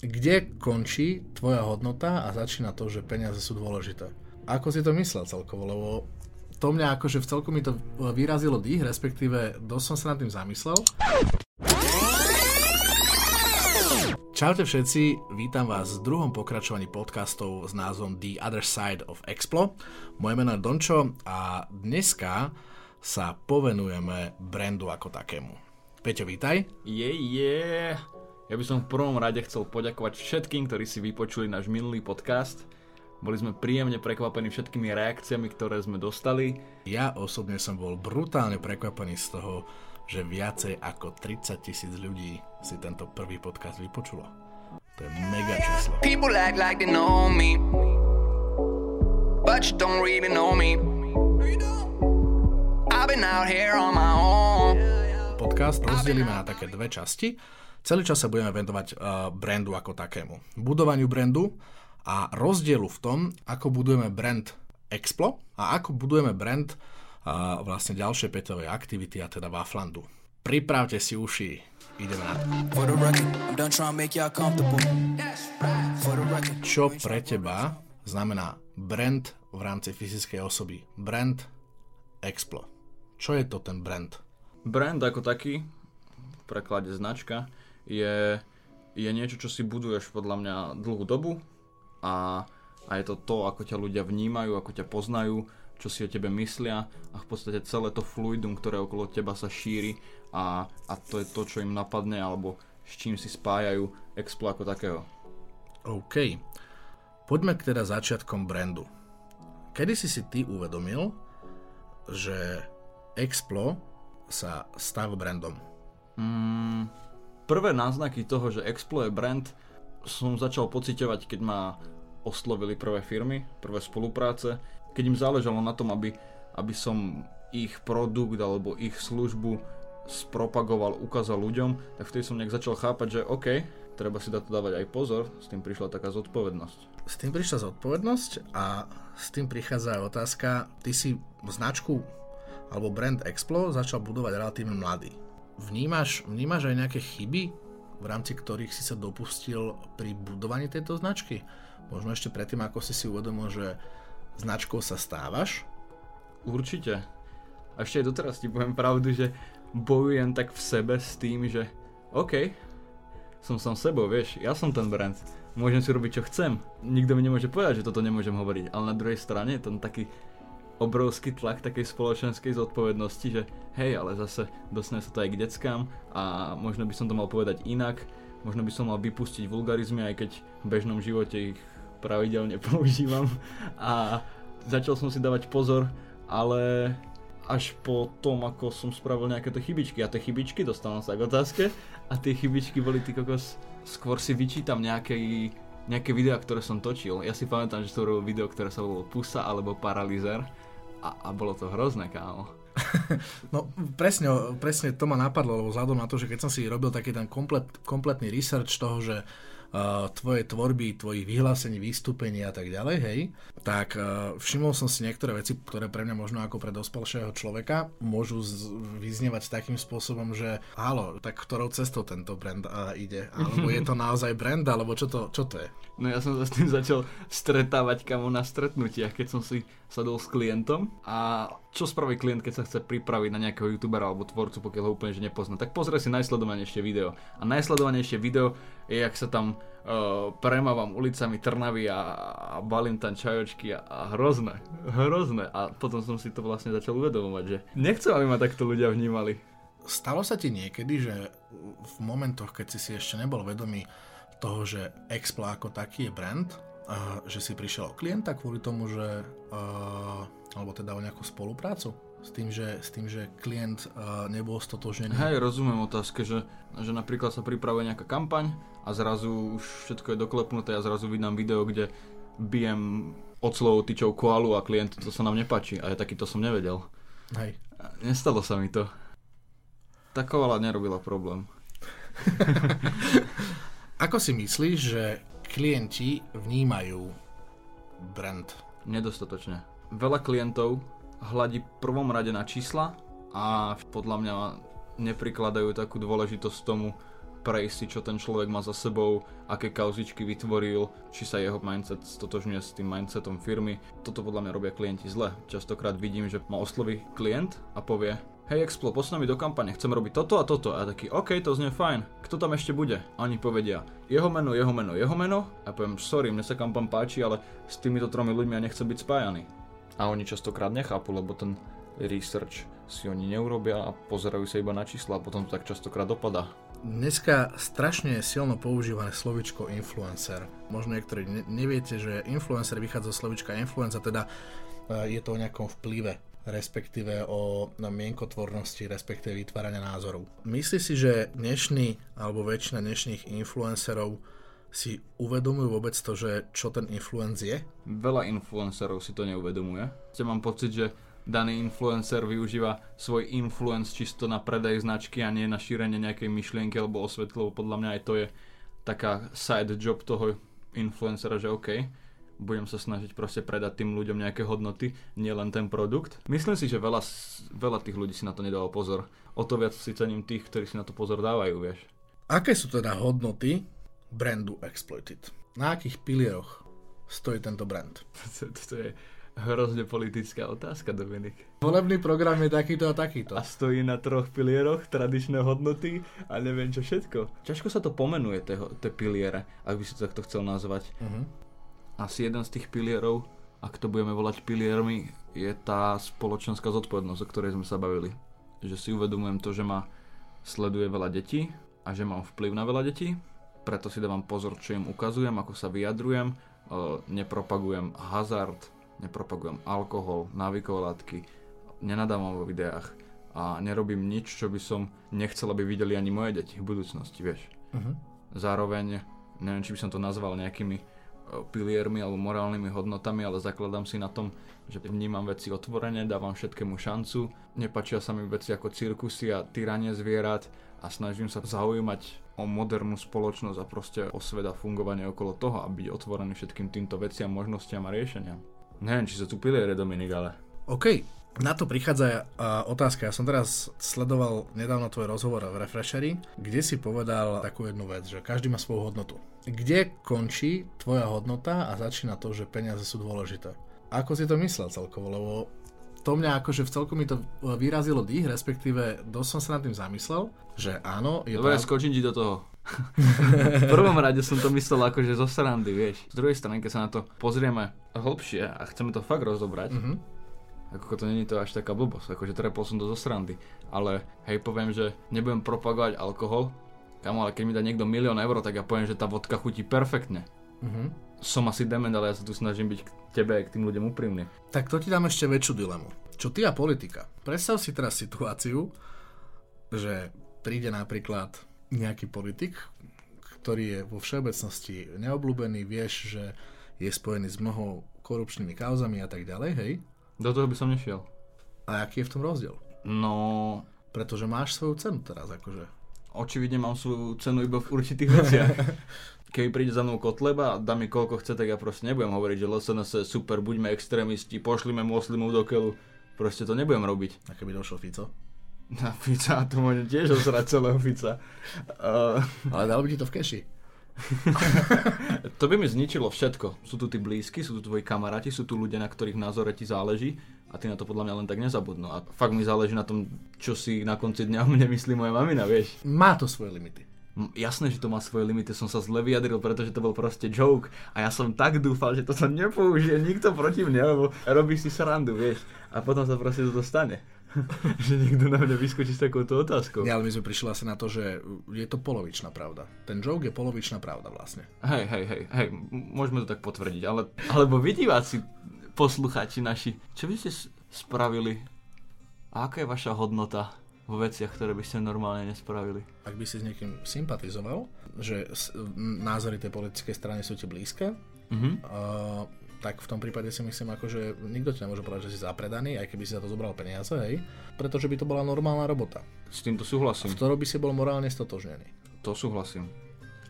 kde končí tvoja hodnota a začína to, že peniaze sú dôležité. Ako si to myslel celkovo, lebo to mňa akože v celku mi to vyrazilo dých, respektíve dosť som sa nad tým zamyslel. Čaute všetci, vítam vás v druhom pokračovaní podcastov s názvom The Other Side of Explo. Moje meno je Dončo a dneska sa povenujeme brandu ako takému. Peťo, vítaj. Je, yeah, je. Yeah. Ja by som v prvom rade chcel poďakovať všetkým, ktorí si vypočuli náš minulý podcast. Boli sme príjemne prekvapení všetkými reakciami, ktoré sme dostali. Ja osobne som bol brutálne prekvapený z toho, že viacej ako 30 tisíc ľudí si tento prvý podcast vypočulo. To je mega číslo. People act like they know me But you don't really know me I've been out here on my own Podcast rozdelíme na také dve časti. Celý čas sa budeme venovať uh, brandu ako takému. Budovaniu brandu a rozdielu v tom, ako budujeme brand Explo a ako budujeme brand uh, vlastne ďalšie peťové aktivity a teda Waflandu. Pripravte si uši, ideme na Čo pre teba znamená brand v rámci fyzickej osoby? Brand Explo. Čo je to ten brand? Brand ako taký, v preklade značka, je, je niečo, čo si buduješ podľa mňa dlhú dobu a, a je to to, ako ťa ľudia vnímajú, ako ťa poznajú, čo si o tebe myslia a v podstate celé to fluidum, ktoré okolo teba sa šíri a, a to je to, čo im napadne alebo s čím si spájajú Explo ako takého. OK. Poďme k teda začiatkom brandu. Kedy si si ty uvedomil, že Explo sa stal brandom? Mm, prvé náznaky toho, že Explo je brand, som začal pociťovať, keď ma oslovili prvé firmy, prvé spolupráce, keď im záležalo na tom, aby, aby som ich produkt alebo ich službu spropagoval, ukázal ľuďom, tak vtedy som nejak začal chápať, že OK, treba si na dávať aj pozor, s tým prišla taká zodpovednosť. S tým prišla zodpovednosť a s tým prichádza aj otázka, ty si značku alebo brand Explo začal budovať relatívne mladý. Vnímaš, vnímaš aj nejaké chyby, v rámci ktorých si sa dopustil pri budovaní tejto značky? Možno ešte predtým, ako si si uvedomil, že značkou sa stávaš? Určite. A ešte aj doteraz ti poviem pravdu, že bojujem tak v sebe s tým, že OK, som sám sebou, vieš, ja som ten brand. Môžem si robiť, čo chcem. Nikto mi nemôže povedať, že toto nemôžem hovoriť. Ale na druhej strane je ten taký obrovský tlak takej spoločenskej zodpovednosti, že hej, ale zase dostane sa to aj k deckám a možno by som to mal povedať inak, možno by som mal vypustiť vulgarizmy, aj keď v bežnom živote ich pravidelne používam. A začal som si dávať pozor, ale až po tom, ako som spravil nejaké tie chybičky. A tie chybičky, dostávam sa k otázke a tie chybičky boli ty kokos, skôr si vyčítam nejaké, nejaké videá, ktoré som točil. Ja si pamätám, že to bolo video, ktoré sa volalo Pusa alebo Paralizer a, a bolo to hrozné, kámo. No presne, presne to ma napadlo, lebo vzhľadom na to, že keď som si robil taký ten komplet, kompletný research toho, že tvoje tvorby, tvojich vyhlásení, vystúpení a tak ďalej, hej, tak uh, všimol som si niektoré veci, ktoré pre mňa možno ako pre dospelšieho človeka môžu vyznievať takým spôsobom, že halo, tak ktorou cestou tento brand uh, ide? Alebo je to naozaj brand, alebo čo to, čo to je? No ja som sa s tým začal stretávať kamo na stretnutiach, keď som si sadol s klientom a čo spraví klient, keď sa chce pripraviť na nejakého youtubera alebo tvorcu, pokiaľ ho úplne že nepozná, tak pozrie si najsledovanejšie video. A najsledovanejšie video je, jak sa tam uh, premávam ulicami Trnavy a, a balím tam čajočky a, a hrozné, hrozné. A potom som si to vlastne začal uvedomovať, že nechcem, aby ma takto ľudia vnímali. Stalo sa ti niekedy, že v momentoch, keď si si ešte nebol vedomý toho, že Expla ako taký je brand, uh, že si prišiel o klienta kvôli tomu, že uh, alebo teda o nejakú spoluprácu s tým, že, s tým, že klient uh, nebol stotožený. Hej, rozumiem otázke, že, že napríklad sa pripravuje nejaká kampaň a zrazu už všetko je doklepnuté a zrazu vydám video, kde bijem oclovou tyčou koalu a klient to sa nám nepáči a ja takýto som nevedel. Hej. Nestalo sa mi to. Tá koala nerobila problém. Ako si myslíš, že klienti vnímajú brand? Nedostatočne. Veľa klientov hľadí prvom rade na čísla a podľa mňa neprikladajú takú dôležitosť tomu, prejsť si, čo ten človek má za sebou, aké kauzičky vytvoril, či sa jeho mindset stotožňuje s tým mindsetom firmy. Toto podľa mňa robia klienti zle. Častokrát vidím, že ma osloví klient a povie, hej Explo, poď do kampane, chcem robiť toto a toto. A ja taký, OK, to znie fajn, kto tam ešte bude? A oni povedia, jeho meno, jeho meno, jeho meno. A ja poviem, sorry, mne sa kampaň páči, ale s týmito tromi ľuďmi ja nechcem byť spájaný. A oni častokrát nechápu, lebo ten research si oni neurobia a pozerajú sa iba na čísla a potom to tak častokrát dopadá. Dneska strašne silno používané slovičko influencer. Možno niektorí neviete, že influencer vychádza z slovička influencer, teda e, je to o nejakom vplyve respektíve o mienkotvornosti, respektíve vytvárania názorov. Myslí si, že dnešný alebo väčšina dnešných influencerov si uvedomujú vôbec to, že čo ten influenc je? Veľa influencerov si to neuvedomuje. Ja mám pocit, že daný influencer využíva svoj influence čisto na predaj značky a nie na šírenie nejakej myšlienky alebo osvety, lebo podľa mňa aj to je taká side job toho influencera, že OK, budem sa snažiť proste predať tým ľuďom nejaké hodnoty, nielen ten produkt. Myslím si, že veľa, veľa tých ľudí si na to nedáva pozor. O to viac si cením tých, ktorí si na to pozor dávajú, vieš. Aké sú teda hodnoty brandu Exploited? Na akých pilieroch stojí tento brand? to, to, to je hrozne politická otázka, Dominik. Volebný program je takýto a takýto. A stojí na troch pilieroch, tradičné hodnoty a neviem čo všetko. Ťažko sa to pomenuje, tie piliere, ak by si to takto chcel nazvať. Uh-huh asi jeden z tých pilierov, ak to budeme volať piliermi, je tá spoločenská zodpovednosť, o ktorej sme sa bavili. Že si uvedomujem to, že ma sleduje veľa detí a že mám vplyv na veľa detí, preto si dávam pozor, čo im ukazujem, ako sa vyjadrujem, nepropagujem hazard, nepropagujem alkohol, návykové látky, nenadávam vo videách a nerobím nič, čo by som nechcel, aby videli ani moje deti v budúcnosti, vieš. Uh-huh. Zároveň, neviem, či by som to nazval nejakými piliermi alebo morálnymi hodnotami, ale zakladám si na tom, že vnímam veci otvorene, dávam všetkému šancu, nepačia sa mi veci ako cirkusy a tyranie zvierat a snažím sa zaujímať o modernú spoločnosť a proste o svet a fungovanie okolo toho a byť otvorený všetkým týmto veciam, možnostiam a riešeniam. Neviem, či sa tu piliere, Dominik, ale... OK, na to prichádza uh, otázka. Ja som teraz sledoval nedávno tvoj rozhovor v Refreshery, kde si povedal takú jednu vec, že každý má svoju hodnotu. Kde končí tvoja hodnota a začína to, že peniaze sú dôležité? Ako si to myslel celkovo? Lebo to mňa akože v celku mi to vyrazilo dých, respektíve dosť som sa nad tým zamyslel, že áno. Je Dobre, prav... skočím ti do toho. v prvom rade som to myslel akože zo srandy, vieš. Z druhej strany, keď sa na to pozrieme hlbšie a chceme to fakt rozobrať, mm-hmm ako to není to až taká blbosť, akože trepol som to zo srandy. Ale hej, poviem, že nebudem propagovať alkohol, kamo, ale keď mi dá niekto milión eur, tak ja poviem, že tá vodka chutí perfektne. Uh-huh. Som asi dement, ale ja sa tu snažím byť k tebe a k tým ľuďom úprimný. Tak to ti dám ešte väčšiu dilemu. Čo ty a politika? Predstav si teraz situáciu, že príde napríklad nejaký politik, ktorý je vo všeobecnosti neobľúbený, vieš, že je spojený s mnohou korupčnými kauzami a tak ďalej, hej? Do toho by som nešiel. A aký je v tom rozdiel? No... Pretože máš svoju cenu teraz, akože. Očividne mám svoju cenu iba v určitých veciach. Keby príde za mnou Kotleba a dá mi koľko chce, tak ja proste nebudem hovoriť, že LSNS je super, buďme extrémisti, pošlime moslimov do keľu. Proste to nebudem robiť. A keby došlo Fico? Na Fica, to môžem tiež osrať celého Fica. Uh... Ale dal by ti to v keši. to by mi zničilo všetko. Sú tu tí blízky, sú tu tvoji kamaráti, sú tu ľudia, na ktorých názore ti záleží a ty na to podľa mňa len tak nezabudnú. A fakt mi záleží na tom, čo si na konci dňa o mne myslí moja mamina, vieš. Má to svoje limity. Jasné, že to má svoje limity, som sa zle vyjadril, pretože to bol proste joke a ja som tak dúfal, že to sa nepoužije nikto proti mne, lebo robíš si srandu, vieš. A potom sa proste toto stane. že niekto na mňa vyskočí s takouto otázkou. Nie, ale my sme prišli asi na to, že je to polovičná pravda. Ten joke je polovičná pravda vlastne. Hej, hej, hej, hej, môžeme to tak potvrdiť, ale, alebo si poslucháči naši, čo by ste spravili? A aká je vaša hodnota vo veciach, ktoré by ste normálne nespravili? Ak by si s niekým sympatizoval, že názory tej politickej strany sú ti blízke, uh-huh. uh, tak v tom prípade si myslím, ako, že nikto ti nemôže povedať, že si zapredaný, aj keby si za to zobral peniaze, hej, pretože by to bola normálna robota. S týmto súhlasím. A v ktorom by si bol morálne stotožnený. To súhlasím.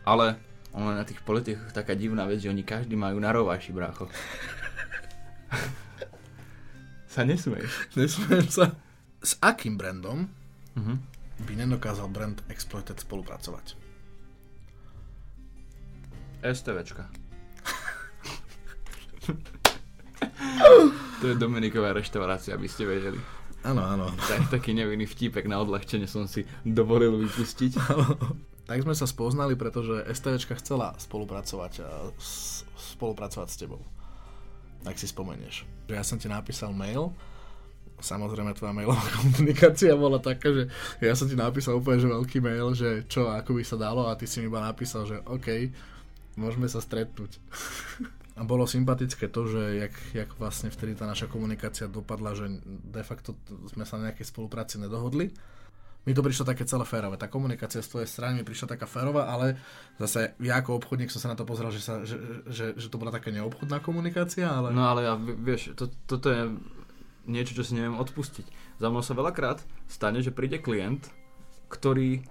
Ale ono na tých politikoch taká divná vec, že oni každý majú na rováši, brácho. sa nesmej. Nesmiem sa. S akým brandom uh-huh. by nedokázal brand Exploited spolupracovať? STVčka. To je Dominiková reštaurácia, aby ste vedeli. Áno, áno. Tak, taký nevinný vtípek na odľahčenie som si dovolil vypustiť. tak sme sa spoznali, pretože STVčka chcela spolupracovať, s, spolupracovať s tebou. Ak si spomenieš. Ja som ti napísal mail, samozrejme tvoja mailová komunikácia bola taká, že ja som ti napísal úplne že veľký mail, že čo, ako by sa dalo a ty si mi iba napísal, že OK, môžeme sa stretnúť. A bolo sympatické to, že jak, jak vlastne vtedy tá naša komunikácia dopadla, že de facto sme sa na nejakej spolupráci nedohodli. Mi to prišlo také celé férové. Tá komunikácia z tvojej strany mi prišla taká férová, ale zase ja ako obchodník som sa na to pozeral, že, sa, že, že, že to bola taká neobchodná komunikácia, ale... No ale ja, vieš, to, toto je niečo, čo si neviem odpustiť. Za mnou sa veľakrát stane, že príde klient, ktorý...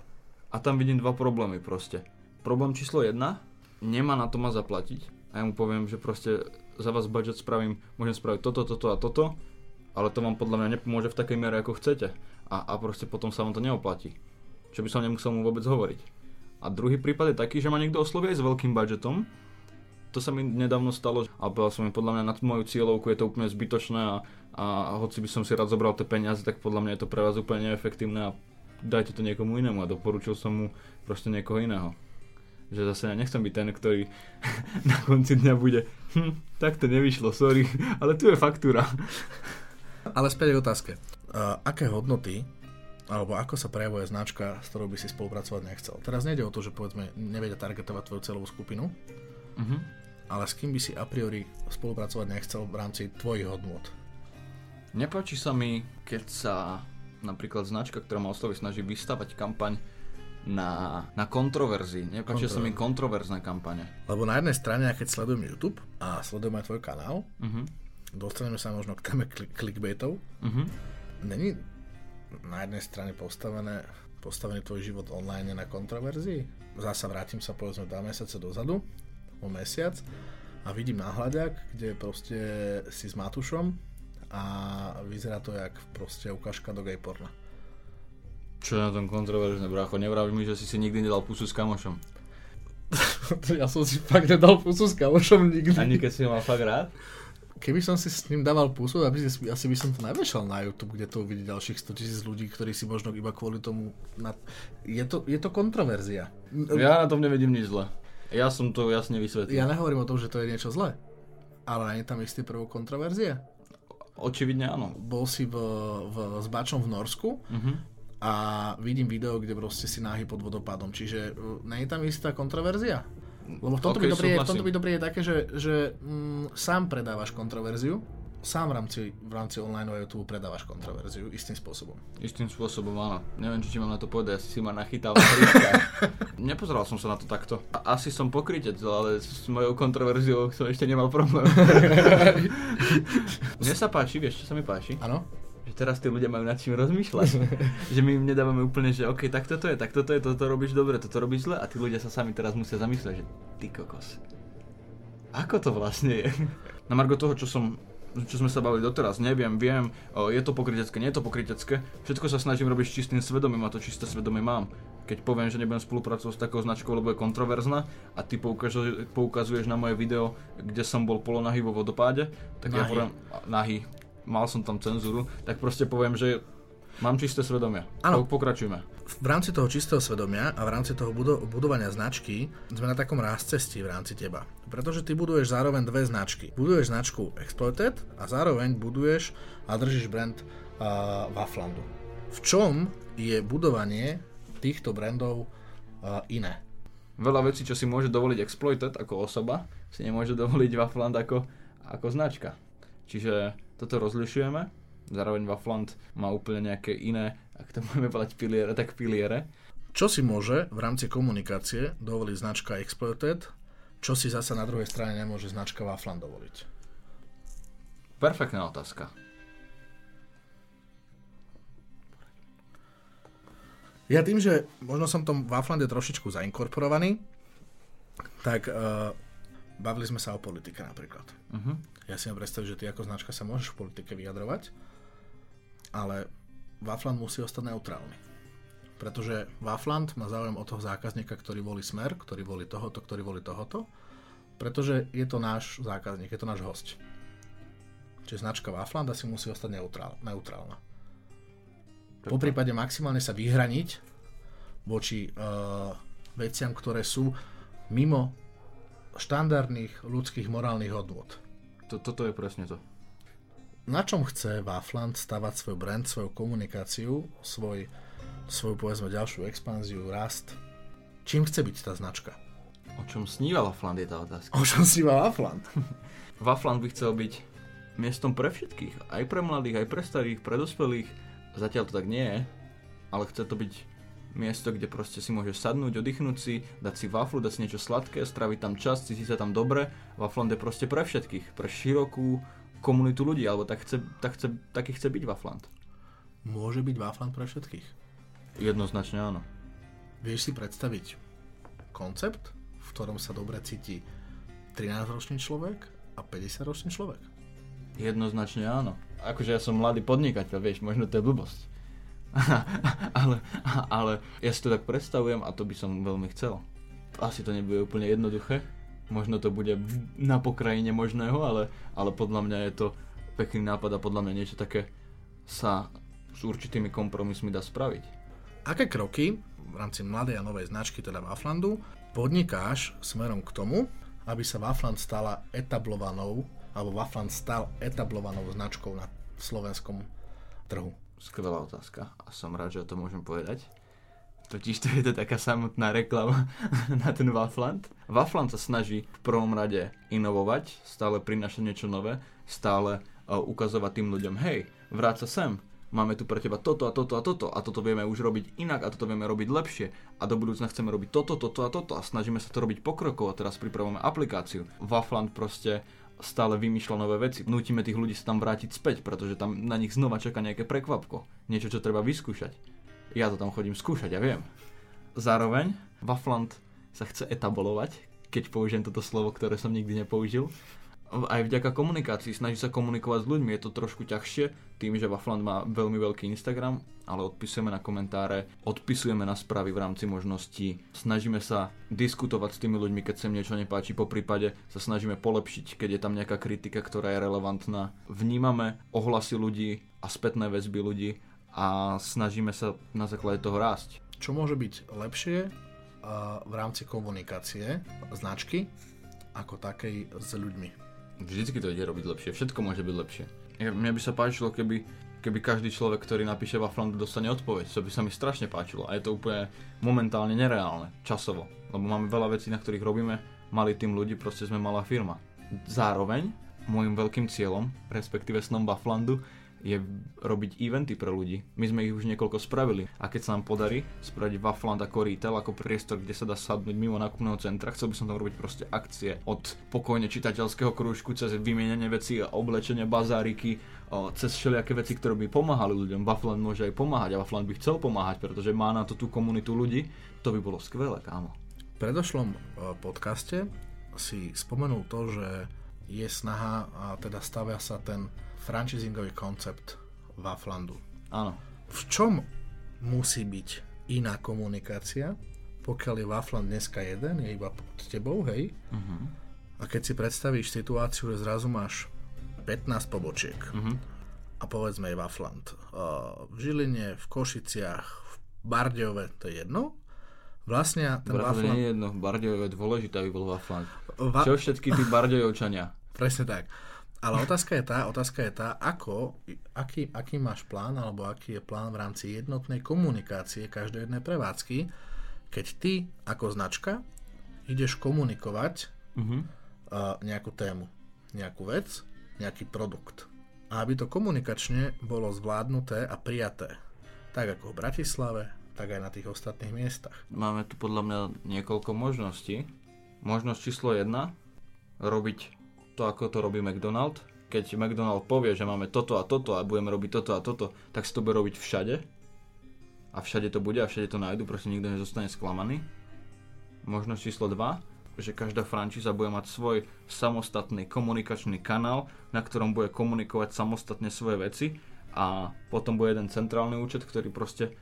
A tam vidím dva problémy proste. Problém číslo jedna, nemá na to ma zaplatiť a ja mu poviem, že proste za vás budget spravím, môžem spraviť toto, toto a toto, ale to vám podľa mňa nepomôže v takej miere, ako chcete. A, a proste potom sa vám to neoplatí. Čo by som nemusel mu vôbec hovoriť. A druhý prípad je taký, že ma niekto oslovie aj s veľkým budgetom, to sa mi nedávno stalo a povedal som mi, podľa mňa nad moju cieľovku je to úplne zbytočné a, a hoci by som si rád zobral tie peniaze, tak podľa mňa je to pre vás úplne neefektívne a dajte to niekomu inému a doporučil som mu proste niekoho iného že zase ja nechcem byť ten, ktorý na konci dňa bude hm, tak to nevyšlo, sorry, ale tu je faktúra. Ale späť k otázke. Uh, aké hodnoty alebo ako sa prejavuje značka, s ktorou by si spolupracovať nechcel. Teraz nejde o to, že povedzme nevedia targetovať tvoju celovú skupinu, uh-huh. ale s kým by si a priori spolupracovať nechcel v rámci tvojich hodnot. Nepáči sa mi, keď sa napríklad značka, ktorá ma osloví, snaží vystavať kampaň na, na kontroverzii. Nepáčia sa mi kontroverzné kampane. Lebo na jednej strane, keď sledujem YouTube a sledujem aj tvoj kanál, uh-huh. dostaneme sa možno k téme klik- clickbaitov. Uh-huh. Není na jednej strane postavené, postavený tvoj život online na kontroverzii? Zasa vrátim sa povedzme dva mesiace dozadu, o mesiac a vidím náhľadiak, kde proste si s Matušom a vyzerá to jak proste ukážka do gay porna. Čo je na tom kontroverzné, brácho? Nevraví mi, že si si nikdy nedal pusu s kamošom. ja som si fakt nedal pusu s kamošom nikdy. Ani keď si ho mal fakt rád? Keby som si s ním dával pusu, aby si, asi by som to nevešal na YouTube, kde to uvidí ďalších 100 tisíc ľudí, ktorí si možno iba kvôli tomu... Na... Je, to, je to kontroverzia. Ja na tom nevidím nič zle. Ja som to jasne vysvetlil. Ja nehovorím o tom, že to je niečo zlé. Ale nie je tam istý prvok kontroverzie? Očividne áno. Bol si v, v, s Bačom v Norsku uh-huh a vidím video, kde proste si náhy pod vodopádom. Čiže nie je tam istá kontroverzia? Lebo v tomto, okay, by, dobrý je, v tomto by dobrý je také, že, že mm, sám predávaš kontroverziu, sám v rámci, v rámci online YouTube predávaš kontroverziu istým spôsobom. Istým spôsobom, áno. Neviem, či ti mám na to povedať, asi si ma nachytal Nepozeral som sa na to takto. Asi som pokrytec, ale s mojou kontroverziou som ešte nemal problém. Mne sa páči, vieš, čo sa mi páči? Áno že teraz tí ľudia majú nad čím rozmýšľať. že my im nedávame úplne, že OK, tak toto je, tak toto je, toto robíš dobre, toto robíš zle a tí ľudia sa sami teraz musia zamyslieť, že ty kokos. Ako to vlastne je? Na margo toho, čo som čo sme sa bavili doteraz, neviem, viem, je to pokrytecké, nie je to pokrytecké, všetko sa snažím robiť s čistým svedomím a to čisté svedomie mám. Keď poviem, že nebudem spolupracovať s takou značkou, lebo je kontroverzná a ty poukazuješ, poukazuješ na moje video, kde som bol polonahý vo vodopáde, tak nahy. ja poviem, nahy, mal som tam cenzúru, tak proste poviem, že mám čisté svedomie. Áno. Pokračujme. V rámci toho čistého svedomia a v rámci toho budo- budovania značky sme na takom cesti v rámci teba. Pretože ty buduješ zároveň dve značky. Buduješ značku Exploited a zároveň buduješ a držíš brand uh, Waflandu. V čom je budovanie týchto brandov uh, iné? Veľa vecí, čo si môže dovoliť Exploited ako osoba, si nemôže dovoliť Wafland ako, ako značka. Čiže toto rozlišujeme. Zároveň Wafland má úplne nejaké iné, ak to môžeme povedať piliere, tak piliere. Čo si môže v rámci komunikácie dovoliť značka Exploited, čo si zase na druhej strane nemôže značka Wafland dovoliť? Perfektná otázka. Ja tým, že možno som tom Waflande trošičku zainkorporovaný, tak uh, bavili sme sa o politike napríklad. Uh-huh. Ja si mám predstaviť, že ty ako značka sa môžeš v politike vyjadrovať, ale Wafland musí ostať neutrálny. Pretože Wafland má záujem o toho zákazníka, ktorý volí Smer, ktorý volí tohoto, ktorý volí tohoto. Pretože je to náš zákazník, je to náš host. Čiže značka Wafland asi musí ostať neutrál, neutrálna. Po prípade maximálne sa vyhraniť voči uh, veciam, ktoré sú mimo štandardných ľudských morálnych hodnôt. Toto je presne to. Na čom chce Wafland stavať svoj brand, svoju komunikáciu, svoj, svoju povedzme ďalšiu expanziu, rast? Čím chce byť tá značka? O čom sníva Wafland je tá otázka. O čom sníva Wafland? Wafland by chcel byť miestom pre všetkých. Aj pre mladých, aj pre starých, pre dospelých. Zatiaľ to tak nie je, ale chce to byť miesto, kde proste si môžeš sadnúť, oddychnúť si, dať si waflu, dať si niečo sladké, straviť tam čas, cítiť sa tam dobre. Wafland je proste pre všetkých, pre širokú komunitu ľudí, alebo tak chce, tak chce, taký chce byť Wafland. Môže byť Wafland pre všetkých? Jednoznačne áno. Vieš si predstaviť koncept, v ktorom sa dobre cíti 13-ročný človek a 50-ročný človek? Jednoznačne áno. Akože ja som mladý podnikateľ, vieš, možno to je blbosť. ale, ale ja si to tak predstavujem a to by som veľmi chcel. Asi to nebude úplne jednoduché. Možno to bude na pokrajine možného, ale, ale podľa mňa je to pekný nápad a podľa mňa niečo také sa s určitými kompromismi dá spraviť. Aké kroky v rámci mladej a novej značky, teda Waflandu, podnikáš smerom k tomu, aby sa Wafland stala etablovanou, alebo Wafland stal etablovanou značkou na slovenskom trhu? Skvelá otázka a som rád, že to môžem povedať. Totiž to je to taká samotná reklama na ten Wafland. Wafland sa snaží v prvom rade inovovať, stále prinašať niečo nové, stále uh, ukazovať tým ľuďom, hej, vráť sa sem, máme tu pre teba toto a toto a toto a toto vieme už robiť inak a toto vieme robiť lepšie a do budúcna chceme robiť toto, toto a toto a snažíme sa to robiť pokrokovo, teraz pripravujeme aplikáciu. Wafland proste stále vymýšľa nové veci. Nutíme tých ľudí sa tam vrátiť späť, pretože tam na nich znova čaká nejaké prekvapko. Niečo, čo treba vyskúšať. Ja to tam chodím skúšať, ja viem. Zároveň Wafland sa chce etabolovať, keď použijem toto slovo, ktoré som nikdy nepoužil aj vďaka komunikácii, snaží sa komunikovať s ľuďmi, je to trošku ťažšie, tým, že Wafland má veľmi veľký Instagram, ale odpisujeme na komentáre, odpisujeme na správy v rámci možností, snažíme sa diskutovať s tými ľuďmi, keď sa im niečo nepáči, po prípade sa snažíme polepšiť, keď je tam nejaká kritika, ktorá je relevantná. Vnímame ohlasy ľudí a spätné väzby ľudí a snažíme sa na základe toho rásť. Čo môže byť lepšie v rámci komunikácie značky ako takej s ľuďmi? Vždycky to ide robiť lepšie, všetko môže byť lepšie. Mne by sa páčilo, keby, keby každý človek, ktorý napíše Waflandu, dostane odpoveď. To by sa mi strašne páčilo a je to úplne momentálne nereálne, časovo. Lebo máme veľa vecí, na ktorých robíme malý tým ľudí, proste sme malá firma. Zároveň, môjim veľkým cieľom, respektíve snom Waflandu, je robiť eventy pre ľudí. My sme ich už niekoľko spravili a keď sa nám podarí spraviť Waffland ako retail, ako priestor, kde sa dá sadnúť mimo nákupného centra, chcel by som tam robiť proste akcie od pokojne čitateľského krúžku cez vymienenie veci a oblečenie, bazáriky, cez všelijaké veci, ktoré by pomáhali ľuďom. Waffland môže aj pomáhať a Waffland by chcel pomáhať, pretože má na to tú komunitu ľudí. To by bolo skvelé, kámo. V predošlom podcaste si spomenul to, že je snaha a teda stavia sa ten franchisingový koncept Waflandu. Áno. V čom musí byť iná komunikácia, pokiaľ je Wafland dneska jeden, je iba pod tebou, hej? Uh-huh. A keď si predstavíš situáciu, že zrazu máš 15 pobočiek uh-huh. a povedzme je Wafland uh, v Žiline, v Košiciach, v Bardejove, to je jedno, vlastne ten Bratko, Wafland... nie je jedno, Bardejove je dôležité, aby bol Wafland. Va... Čo všetky tí Bardejovčania? Presne tak. Ale otázka je tá, otázka je tá, ako, aký, aký máš plán, alebo aký je plán v rámci jednotnej komunikácie každej jednej prevádzky, keď ty ako značka ideš komunikovať uh-huh. uh, nejakú tému, nejakú vec, nejaký produkt. A aby to komunikačne bolo zvládnuté a prijaté. Tak ako v Bratislave, tak aj na tých ostatných miestach. Máme tu podľa mňa niekoľko možností. Možnosť číslo jedna, robiť to, ako to robí McDonald. Keď McDonald povie, že máme toto a toto a budeme robiť toto a toto, tak si to bude robiť všade. A všade to bude a všade to nájdu, proste nikto nezostane sklamaný. Možnosť číslo 2, že každá frančíza bude mať svoj samostatný komunikačný kanál, na ktorom bude komunikovať samostatne svoje veci a potom bude jeden centrálny účet, ktorý proste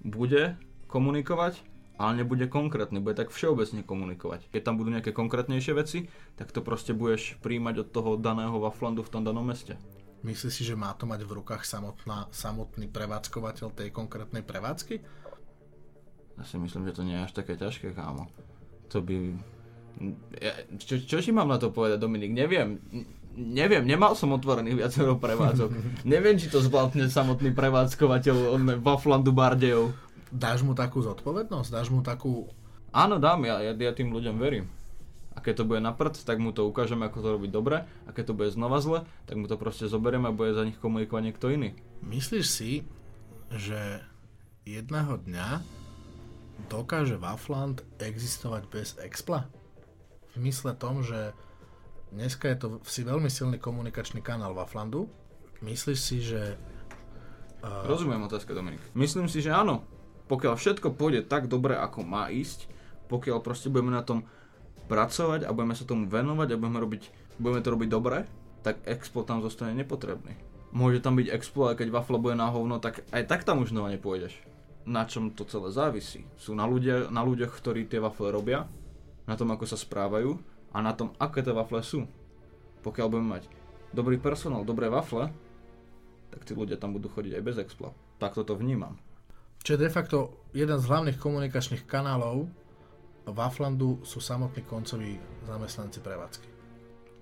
bude komunikovať, ale nebude konkrétny, bude tak všeobecne komunikovať. Keď tam budú nejaké konkrétnejšie veci, tak to proste budeš príjmať od toho daného Waflandu v tom danom meste. Myslíš si, že má to mať v rukách samotná, samotný prevádzkovateľ tej konkrétnej prevádzky? Ja si myslím, že to nie je až také ťažké, kámo. To by... Ja, čo, čo si mám na to povedať, Dominik? Neviem. Neviem, nemal som otvorených viacero prevádzok. Neviem, či to zvládne samotný prevádzkovateľ on Waflandu Bardejov. Dáš mu takú zodpovednosť? Dáš mu takú... Áno, dám, ja, ja, ja tým ľuďom verím. A keď to bude na prd, tak mu to ukážeme, ako to robiť dobre. A keď to bude znova zle, tak mu to proste zoberieme a bude za nich komunikovať niekto iný. Myslíš si, že jedného dňa dokáže Wafland existovať bez Expla? V mysle tom, že dneska je to si veľmi silný komunikačný kanál Waflandu. Myslíš si, že... Uh... Rozumiem otázka, Dominik. Myslím si, že áno. Pokiaľ všetko pôjde tak dobre, ako má ísť, pokiaľ proste budeme na tom pracovať a budeme sa tomu venovať a budeme, robiť, budeme to robiť dobre, tak Expo tam zostane nepotrebný. Môže tam byť Expo, ale keď wafle bude na hovno, tak aj tak tam už znova nepôjdeš. Na čom to celé závisí? Sú na, ľudia, na ľuďoch, ktorí tie wafle robia, na tom, ako sa správajú a na tom, aké tie wafle sú. Pokiaľ budeme mať dobrý personál, dobré wafle, tak tí ľudia tam budú chodiť aj bez Expla. Tak toto vnímam. Čo je de facto jeden z hlavných komunikačných kanálov Waflandu sú samotní koncoví zamestnanci prevádzky.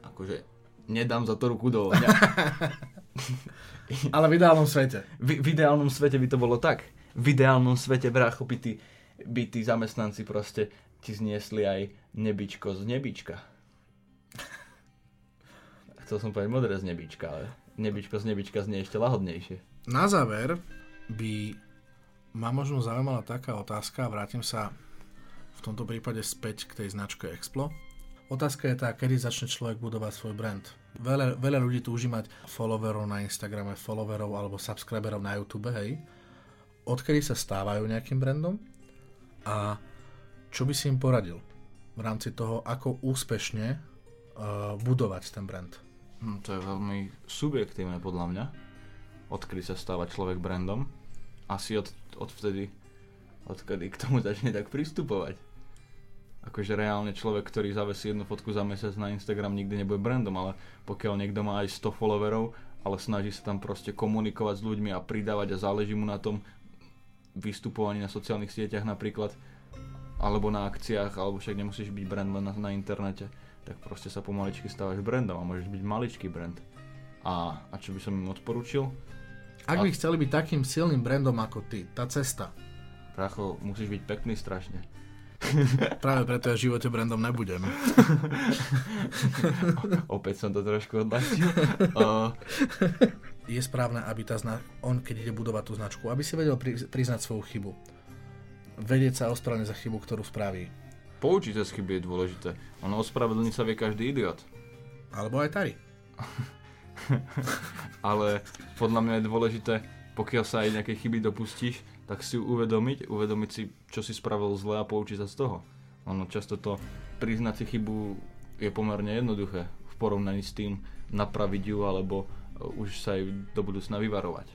Akože nedám za to ruku do Ale v ideálnom svete. V, v ideálnom svete by to bolo tak. V ideálnom svete, brácho, by tí, by tí zamestnanci proste ti zniesli aj nebičko z nebička. Chcel som povedať modré z nebička, ale nebičko z nebička znie ešte lahodnejšie. Na záver by ma možno zaujímala taká otázka, vrátim sa v tomto prípade späť k tej značke Explo. Otázka je tá, kedy začne človek budovať svoj brand. Veľa, veľa ľudí túži mať followerov na Instagrame, followerov alebo subscriberov na YouTube, hej. Odkedy sa stávajú nejakým brandom a čo by si im poradil v rámci toho, ako úspešne uh, budovať ten brand? Hm, to je veľmi subjektívne podľa mňa, odkedy sa stáva človek brandom. Asi od, od vtedy, odkedy k tomu začne tak pristupovať akože reálne človek, ktorý zavesí jednu fotku za mesiac na Instagram nikdy nebude brandom, ale pokiaľ niekto má aj 100 followerov, ale snaží sa tam proste komunikovať s ľuďmi a pridávať a záleží mu na tom vystupovaní na sociálnych sieťach napríklad, alebo na akciách, alebo však nemusíš byť brand len na, na internete, tak proste sa pomaličky stávaš brandom a môžeš byť maličký brand. A, a čo by som im odporučil? Ak by chceli byť takým silným brandom ako ty, tá cesta. Pracho, musíš byť pekný strašne Práve preto ja v živote brandom nebudem. Opäť som to trošku odlačil. Uh... Je správne, aby tá zna- on, keď ide budovať tú značku, aby si vedel pri- priznať svoju chybu. Vedieť sa ospravedlniť za chybu, ktorú spraví. Poučiť sa z chyby je dôležité. Ono ospravedlniť sa vie každý idiot. Alebo aj Tari. Ale podľa mňa je dôležité, pokiaľ sa aj nejakej chyby dopustíš, tak si uvedomiť, uvedomiť si, čo si spravil zle a poučiť sa z toho. Ono často to priznať si chybu je pomerne jednoduché v porovnaní s tým napraviť ju alebo uh, už sa aj do budúcna vyvarovať.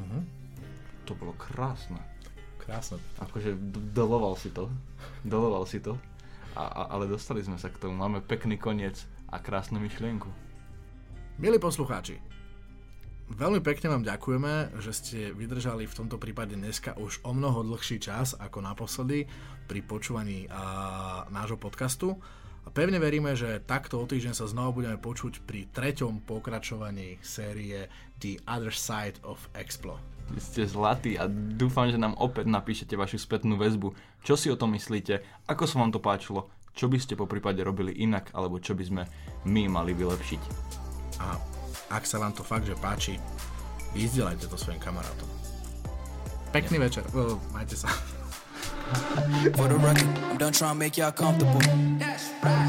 Uh-huh. To bolo krásne. Krásne. Akože doloval si to. Doloval si to. A, a, ale dostali sme sa k tomu. Máme pekný koniec a krásnu myšlienku. Milí poslucháči, Veľmi pekne vám ďakujeme, že ste vydržali v tomto prípade dneska už o mnoho dlhší čas ako naposledy pri počúvaní a, nášho podcastu. A pevne veríme, že takto o týždeň sa znovu budeme počuť pri treťom pokračovaní série The Other Side of Explo. Vy ste zlatí a dúfam, že nám opäť napíšete vašu spätnú väzbu. Čo si o tom myslíte? Ako sa vám to páčilo? Čo by ste po prípade robili inak? Alebo čo by sme my mali vylepšiť? A ak sa vám to fakt, že páči, vyzdielajte to svojim kamarátom. Pekný večer, uh, majte sa. For the record, I'm done trying to make y'all comfortable. That's right.